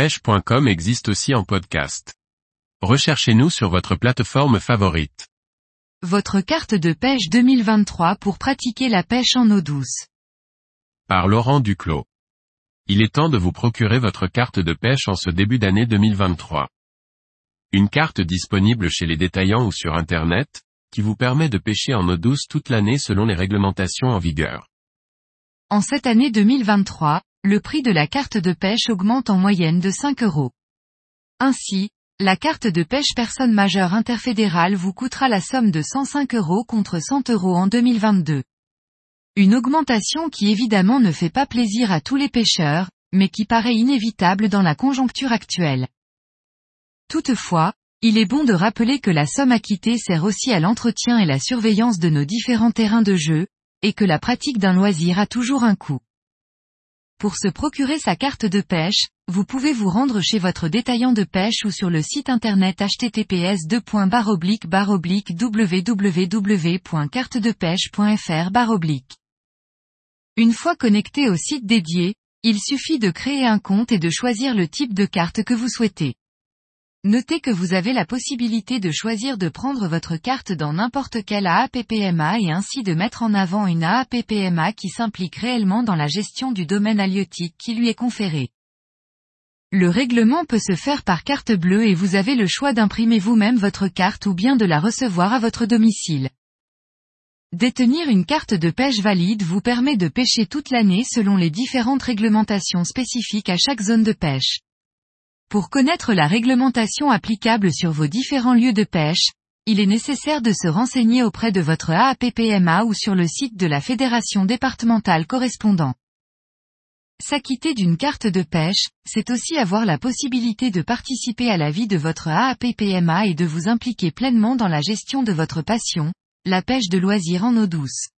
pêche.com existe aussi en podcast. Recherchez-nous sur votre plateforme favorite. Votre carte de pêche 2023 pour pratiquer la pêche en eau douce. Par Laurent Duclos. Il est temps de vous procurer votre carte de pêche en ce début d'année 2023. Une carte disponible chez les détaillants ou sur Internet, qui vous permet de pêcher en eau douce toute l'année selon les réglementations en vigueur. En cette année 2023, le prix de la carte de pêche augmente en moyenne de 5 euros. Ainsi, la carte de pêche personne majeure interfédérale vous coûtera la somme de 105 euros contre 100 euros en 2022. Une augmentation qui évidemment ne fait pas plaisir à tous les pêcheurs, mais qui paraît inévitable dans la conjoncture actuelle. Toutefois, il est bon de rappeler que la somme acquittée sert aussi à l'entretien et la surveillance de nos différents terrains de jeu, et que la pratique d'un loisir a toujours un coût. Pour se procurer sa carte de pêche, vous pouvez vous rendre chez votre détaillant de pêche ou sur le site internet https www.cartedepêche.fr Une fois connecté au site dédié, il suffit de créer un compte et de choisir le type de carte que vous souhaitez. Notez que vous avez la possibilité de choisir de prendre votre carte dans n'importe quel AAPPMA et ainsi de mettre en avant une AAPPMA qui s'implique réellement dans la gestion du domaine halieutique qui lui est conféré. Le règlement peut se faire par carte bleue et vous avez le choix d'imprimer vous-même votre carte ou bien de la recevoir à votre domicile. Détenir une carte de pêche valide vous permet de pêcher toute l'année selon les différentes réglementations spécifiques à chaque zone de pêche. Pour connaître la réglementation applicable sur vos différents lieux de pêche, il est nécessaire de se renseigner auprès de votre AAPPMA ou sur le site de la fédération départementale correspondant. S'acquitter d'une carte de pêche, c'est aussi avoir la possibilité de participer à la vie de votre AAPPMA et de vous impliquer pleinement dans la gestion de votre passion, la pêche de loisirs en eau douce.